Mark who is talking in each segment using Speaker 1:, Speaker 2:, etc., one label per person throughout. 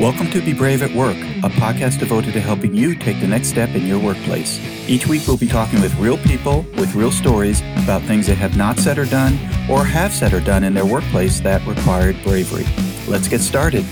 Speaker 1: Welcome to Be Brave at Work, a podcast devoted to helping you take the next step in your workplace. Each week, we'll be talking with real people with real stories about things they have not said or done, or have said or done in their workplace that required bravery. Let's get started.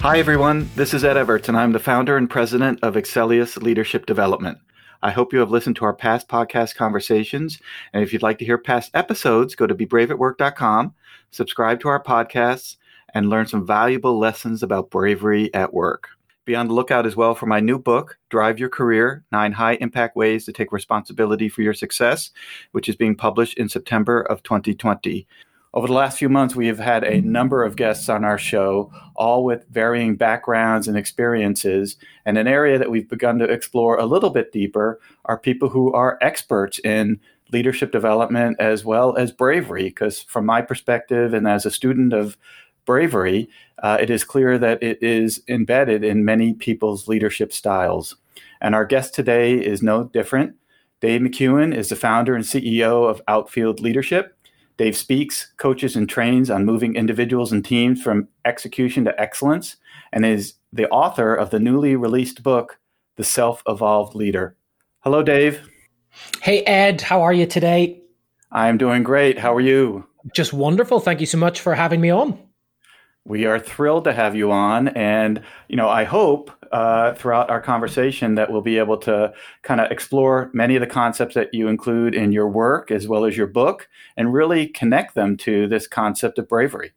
Speaker 1: Hi, everyone. This is Ed Evarts, and I'm the founder and president of Excelius Leadership Development. I hope you have listened to our past podcast conversations. And if you'd like to hear past episodes, go to bebraveatwork.com, subscribe to our podcasts, and learn some valuable lessons about bravery at work. Be on the lookout as well for my new book, Drive Your Career Nine High Impact Ways to Take Responsibility for Your Success, which is being published in September of 2020. Over the last few months, we have had a number of guests on our show, all with varying backgrounds and experiences. And an area that we've begun to explore a little bit deeper are people who are experts in leadership development as well as bravery. Because, from my perspective, and as a student of bravery, uh, it is clear that it is embedded in many people's leadership styles. And our guest today is no different. Dave McKeown is the founder and CEO of Outfield Leadership. Dave speaks, coaches, and trains on moving individuals and teams from execution to excellence, and is the author of the newly released book, The Self Evolved Leader. Hello, Dave.
Speaker 2: Hey, Ed. How are you today?
Speaker 1: I'm doing great. How are you?
Speaker 2: Just wonderful. Thank you so much for having me on.
Speaker 1: We are thrilled to have you on, and you know, I hope uh, throughout our conversation that we'll be able to kind of explore many of the concepts that you include in your work as well as your book, and really connect them to this concept of bravery.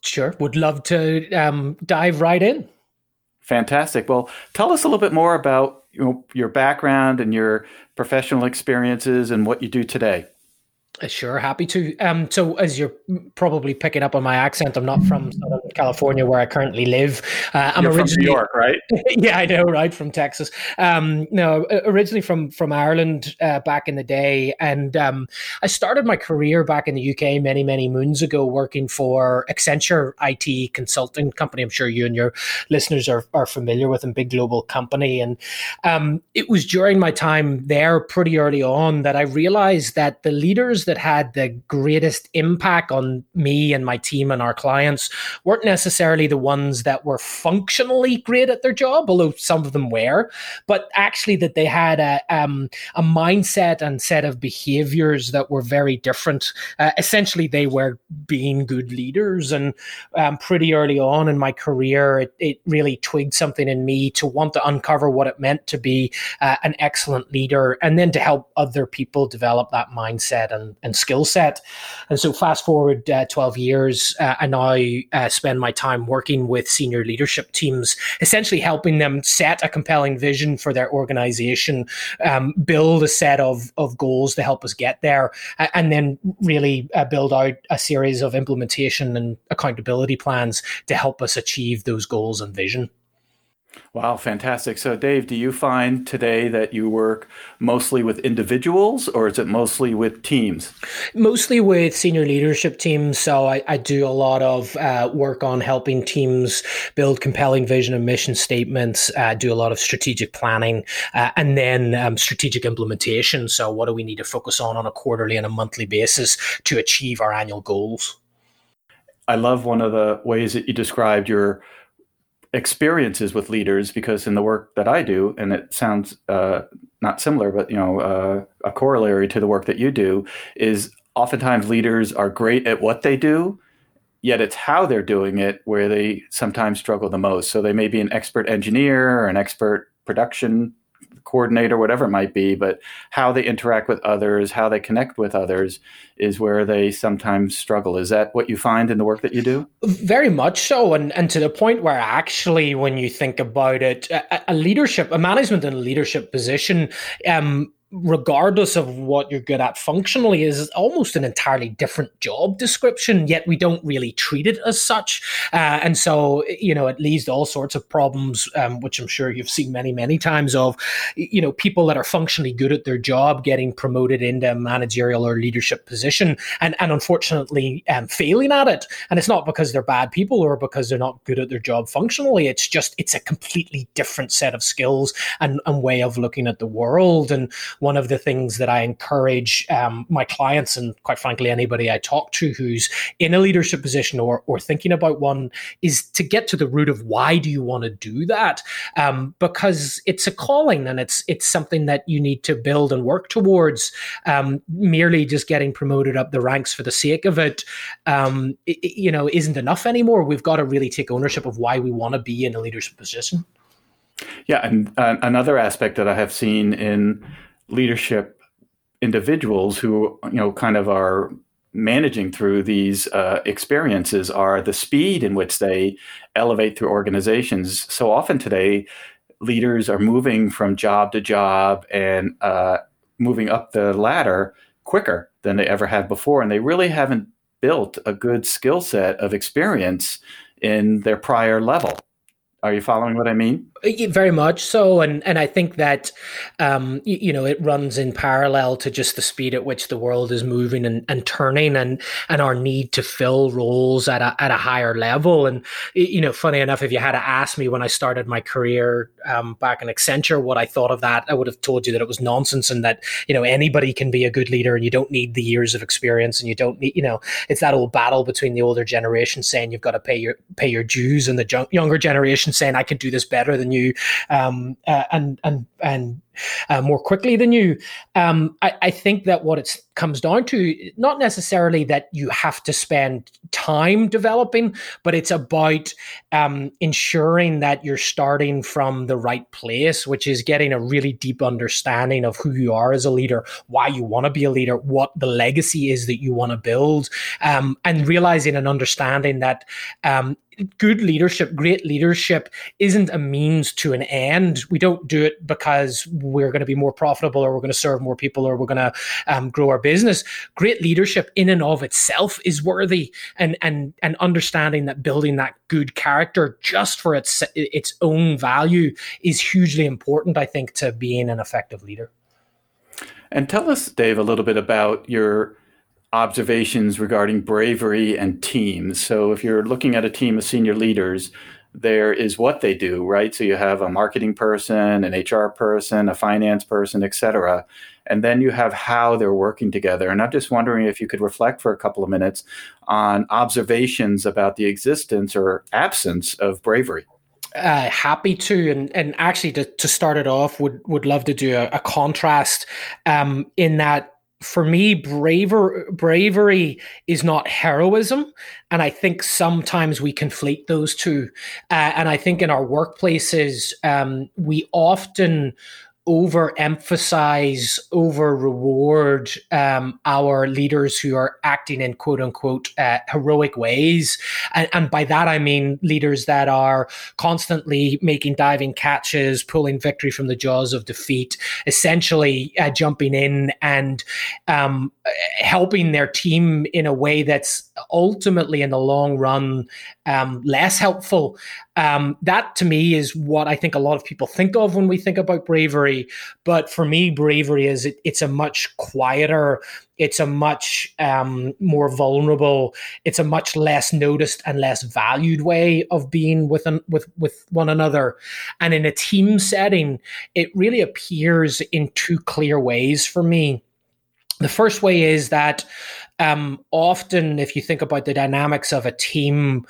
Speaker 2: Sure, would love to um, dive right in.
Speaker 1: Fantastic. Well, tell us a little bit more about you know, your background and your professional experiences and what you do today.
Speaker 2: Uh, sure, happy to. Um, so, as you're probably picking up on my accent, I'm not from Southern California where I currently live.
Speaker 1: Uh, I'm you're originally from New York, right?
Speaker 2: yeah, I know, right? From Texas. Um, no, originally from from Ireland uh, back in the day, and um, I started my career back in the UK many many moons ago, working for Accenture IT consulting company. I'm sure you and your listeners are are familiar with a big global company, and um, it was during my time there, pretty early on, that I realized that the leaders that had the greatest impact on me and my team and our clients weren't necessarily the ones that were functionally great at their job, although some of them were, but actually that they had a, um, a mindset and set of behaviors that were very different. Uh, essentially, they were being good leaders. And um, pretty early on in my career, it, it, really twigged something in me to want to uncover what it meant to be uh, an excellent leader and then to help other people develop that mindset and, and skill set. And so, fast forward uh, 12 years, uh, I now uh, spend my time working with senior leadership teams, essentially helping them set a compelling vision for their organization, um, build a set of, of goals to help us get there, and then really uh, build out a series of implementation and accountability plans to help us achieve those goals and vision.
Speaker 1: Wow, fantastic. So, Dave, do you find today that you work mostly with individuals or is it mostly with teams?
Speaker 2: Mostly with senior leadership teams. So, I, I do a lot of uh, work on helping teams build compelling vision and mission statements, uh, do a lot of strategic planning, uh, and then um, strategic implementation. So, what do we need to focus on on a quarterly and a monthly basis to achieve our annual goals?
Speaker 1: I love one of the ways that you described your experiences with leaders because in the work that I do, and it sounds uh, not similar, but you know, uh, a corollary to the work that you do is oftentimes leaders are great at what they do, yet it's how they're doing it where they sometimes struggle the most. So they may be an expert engineer or an expert production coordinator, whatever it might be, but how they interact with others, how they connect with others is where they sometimes struggle. Is that what you find in the work that you do?
Speaker 2: Very much so. And, and to the point where actually, when you think about it, a, a leadership, a management and leadership position, um, regardless of what you're good at functionally is almost an entirely different job description yet we don't really treat it as such. Uh, and so you know it leads to all sorts of problems um, which i'm sure you've seen many many times of you know people that are functionally good at their job getting promoted into a managerial or leadership position and and unfortunately um, failing at it. And it's not because they're bad people or because they're not good at their job functionally. It's just it's a completely different set of skills and, and way of looking at the world. And one of the things that I encourage um, my clients and quite frankly anybody I talk to who's in a leadership position or or thinking about one is to get to the root of why do you want to do that? Um, because it's a calling and it's it's something that you need to build and work towards um, merely just getting promoted up the ranks for the sake of it, um, it you know isn't enough anymore. We've got to really take ownership of why we want to be in a leadership position.
Speaker 1: Yeah and uh, another aspect that i have seen in leadership individuals who you know kind of are managing through these uh, experiences are the speed in which they elevate through organizations. So often today, leaders are moving from job to job and uh, moving up the ladder quicker than they ever have before. And they really haven't built a good skill set of experience in their prior level. Are you following what I mean?
Speaker 2: Very much so, and and I think that um, you, you, know it runs in parallel to just the speed at which the world is moving and, and turning, and and our need to fill roles at a at a higher level. And you know, funny enough, if you had to ask me when I started my career um, back in Accenture what I thought of that, I would have told you that it was nonsense, and that you know anybody can be a good leader, and you don't need the years of experience, and you don't need you know it's that old battle between the older generation saying you've got to pay your pay your dues, and the younger generation saying I can do this better than you, um, uh, and and and uh, more quickly than you. Um, I, I, think that what it comes down to, not necessarily that you have to spend time developing, but it's about um, ensuring that you're starting from the right place, which is getting a really deep understanding of who you are as a leader, why you want to be a leader, what the legacy is that you want to build, um, and realizing and understanding that um, good leadership, great leadership isn't a means to an end. We don't do it because we're going to be more profitable or we're going to serve more people or we're going to um, grow our business. Great leadership in and of itself is worthy and, and, and understanding that building that good character just for its, its own value is hugely important, I think, to being an effective leader.
Speaker 1: And tell us, Dave, a little bit about your observations regarding bravery and teams. So, if you're looking at a team of senior leaders, there is what they do, right? So you have a marketing person, an HR person, a finance person, et cetera. And then you have how they're working together. And I'm just wondering if you could reflect for a couple of minutes on observations about the existence or absence of bravery.
Speaker 2: Uh, happy to and and actually to, to start it off would would love to do a, a contrast um, in that for me, braver, bravery is not heroism. And I think sometimes we conflate those two. Uh, and I think in our workplaces, um, we often overemphasize, over reward um, our leaders who are acting in quote unquote uh, heroic ways. And, and, by that, I mean leaders that are constantly making diving catches, pulling victory from the jaws of defeat, essentially uh, jumping in and um, helping their team in a way that's ultimately in the long run um, less helpful. Um, that to me is what I think a lot of people think of when we think about bravery. But for me, bravery is it, it's a much quieter, it's a much um, more vulnerable, it's a much less noticed and less valued way of being with an, with with one another. And in a team setting, it really appears in two clear ways for me. The first way is that um, often, if you think about the dynamics of a team,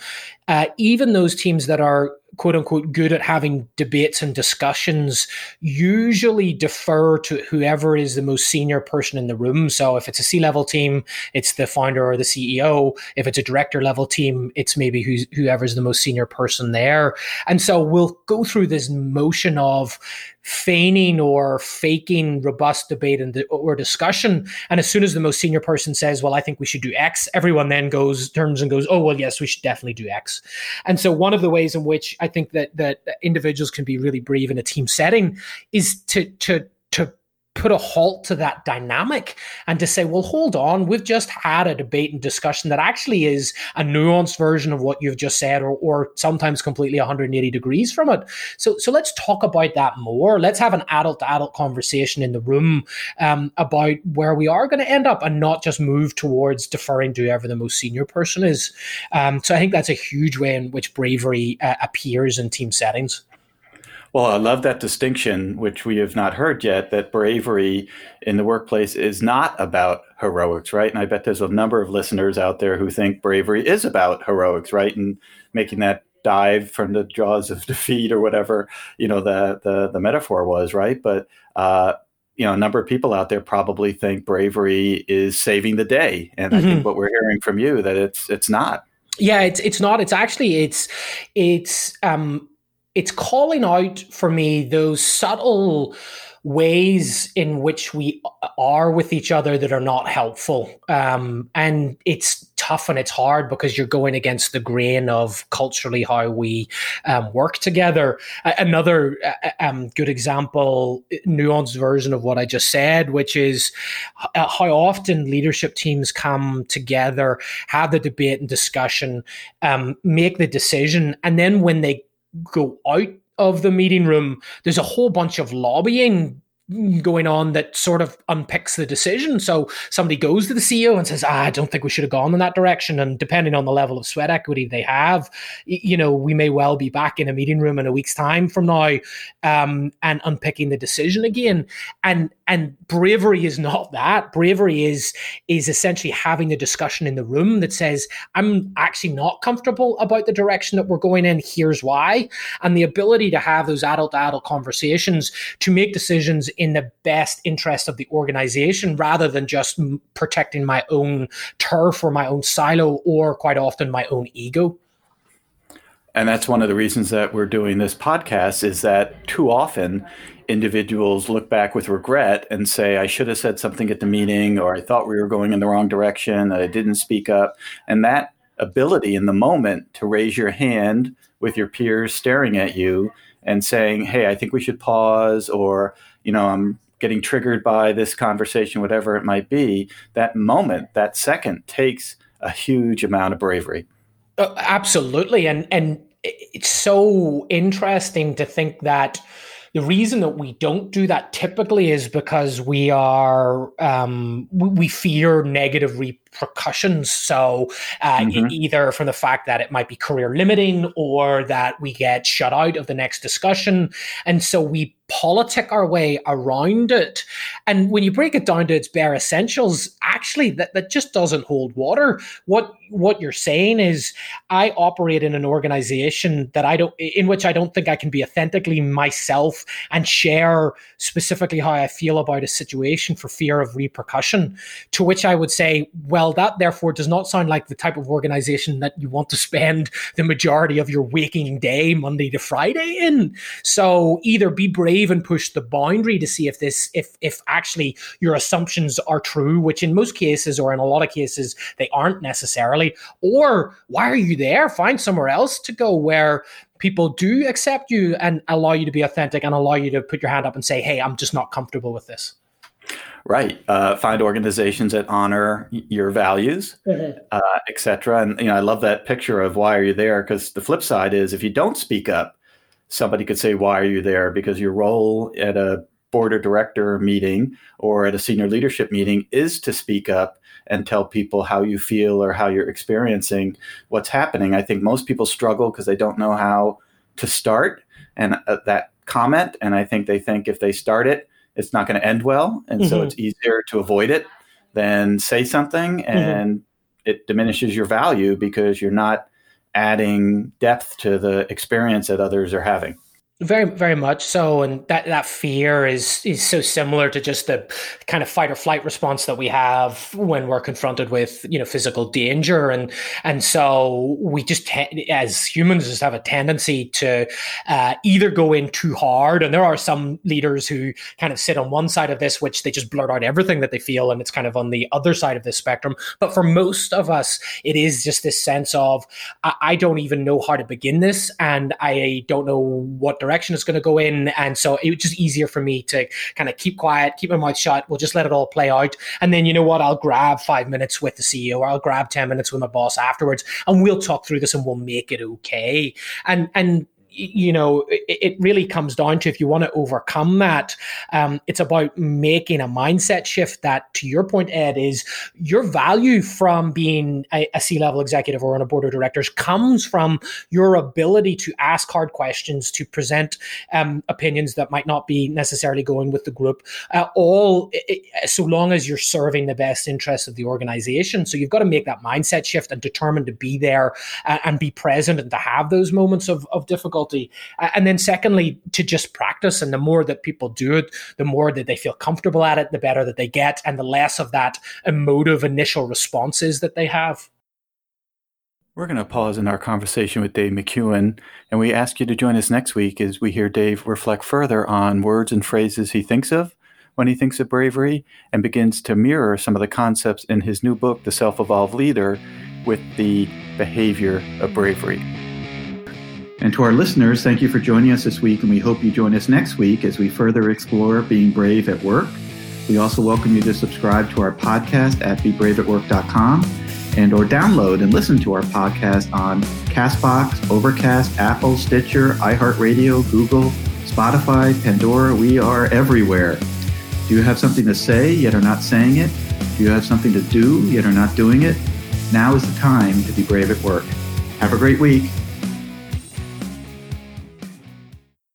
Speaker 2: uh, even those teams that are quote unquote good at having debates and discussions usually defer to whoever is the most senior person in the room. So if it's a C level team, it's the founder or the CEO. If it's a director level team, it's maybe who's, whoever's the most senior person there. And so we'll go through this motion of feigning or faking robust debate and or discussion. And as soon as the most senior person says, "Well, I think we should do X," everyone then goes turns and goes, "Oh, well, yes, we should definitely do X." And so one of the ways in which I think that that individuals can be really brave in a team setting is to to to put a halt to that dynamic and to say, well, hold on, we've just had a debate and discussion that actually is a nuanced version of what you've just said, or, or sometimes completely 180 degrees from it. So, so let's talk about that more. Let's have an adult to adult conversation in the room um, about where we are going to end up and not just move towards deferring to whoever the most senior person is. Um, so I think that's a huge way in which bravery uh, appears in team settings.
Speaker 1: Well, I love that distinction, which we have not heard yet, that bravery in the workplace is not about heroics, right? And I bet there's a number of listeners out there who think bravery is about heroics, right? And making that dive from the jaws of defeat or whatever, you know, the the, the metaphor was, right? But uh, you know, a number of people out there probably think bravery is saving the day. And mm-hmm. I think mm-hmm. what we're hearing from you that it's it's not.
Speaker 2: Yeah, it's it's not. It's actually it's it's um it's calling out for me those subtle ways in which we are with each other that are not helpful. Um, and it's tough and it's hard because you're going against the grain of culturally how we um, work together. another um, good example, nuanced version of what I just said, which is uh, how often leadership teams come together, have the debate and discussion, um, make the decision, and then when they go out of the meeting room, there's a whole bunch of lobbying going on that sort of unpicks the decision. So somebody goes to the CEO and says, ah, I don't think we should have gone in that direction. And depending on the level of sweat equity they have, you know, we may well be back in a meeting room in a week's time from now um, and unpicking the decision again. And and bravery is not that. Bravery is is essentially having a discussion in the room that says, I'm actually not comfortable about the direction that we're going in. Here's why. And the ability to have those adult adult conversations to make decisions in the best interest of the organization rather than just protecting my own turf or my own silo or quite often my own ego.
Speaker 1: And that's one of the reasons that we're doing this podcast is that too often individuals look back with regret and say, I should have said something at the meeting, or I thought we were going in the wrong direction, I didn't speak up. And that ability in the moment to raise your hand with your peers staring at you and saying, Hey, I think we should pause, or you know, I'm getting triggered by this conversation, whatever it might be, that moment, that second takes a huge amount of bravery.
Speaker 2: Uh, absolutely. And, and it's so interesting to think that the reason that we don't do that typically is because we are um, we fear negative repercussions. So uh, mm-hmm. either from the fact that it might be career limiting or that we get shut out of the next discussion, and so we politic our way around it. And when you break it down to its bare essentials, actually that, that just doesn't hold water. What what you're saying is I operate in an organization that I don't in which I don't think I can be authentically myself and share specifically how I feel about a situation for fear of repercussion. To which I would say, well, that therefore does not sound like the type of organization that you want to spend the majority of your waking day Monday to Friday in. So either be brave and push the boundary to see if this if if actually your assumptions are true which in most cases or in a lot of cases they aren't necessarily or why are you there find somewhere else to go where people do accept you and allow you to be authentic and allow you to put your hand up and say hey i'm just not comfortable with this
Speaker 1: Right. Uh, find organizations that honor your values, mm-hmm. uh, etc. And you know, I love that picture of why are you there? Because the flip side is if you don't speak up, somebody could say, Why are you there? Because your role at a board of director meeting or at a senior leadership meeting is to speak up and tell people how you feel or how you're experiencing what's happening. I think most people struggle because they don't know how to start and uh, that comment. And I think they think if they start it, it's not going to end well. And mm-hmm. so it's easier to avoid it than say something mm-hmm. and mm-hmm. it diminishes your value because you're not adding depth to the experience that others are having.
Speaker 2: Very, very much so, and that that fear is is so similar to just the kind of fight or flight response that we have when we're confronted with you know physical danger, and and so we just te- as humans just have a tendency to uh, either go in too hard, and there are some leaders who kind of sit on one side of this, which they just blurt out everything that they feel, and it's kind of on the other side of this spectrum. But for most of us, it is just this sense of I, I don't even know how to begin this, and I don't know what direction direction it's going to go in. And so it was just easier for me to kind of keep quiet, keep my mouth shut. We'll just let it all play out. And then, you know what? I'll grab five minutes with the CEO or I'll grab 10 minutes with my boss afterwards and we'll talk through this and we'll make it okay. And, and, you know, it, really comes down to if you want to overcome that, um, it's about making a mindset shift that, to your point, Ed, is your value from being a a C-level executive or on a board of directors comes from your ability to ask hard questions, to present um, opinions that might not be necessarily going with the group, uh, all it, so long as you're serving the best interests of the organization. So you've got to make that mindset shift and determine to be there uh, and be present and to have those moments of, of difficulty. And then, secondly, to just practice. And the more that people do it, the more that they feel comfortable at it, the better that they get, and the less of that emotive initial responses that they have.
Speaker 1: We're going to pause in our conversation with Dave McKeown, and we ask you to join us next week as we hear Dave reflect further on words and phrases he thinks of when he thinks of bravery and begins to mirror some of the concepts in his new book, The Self Evolved Leader, with the behavior of bravery. And to our listeners, thank you for joining us this week, and we hope you join us next week as we further explore being brave at work. We also welcome you to subscribe to our podcast at bebraveatwork.com and or download and listen to our podcast on Castbox, Overcast, Apple, Stitcher, iHeartRadio, Google, Spotify, Pandora. We are everywhere. Do you have something to say yet are not saying it? Do you have something to do yet are not doing it? Now is the time to be brave at work. Have a great week.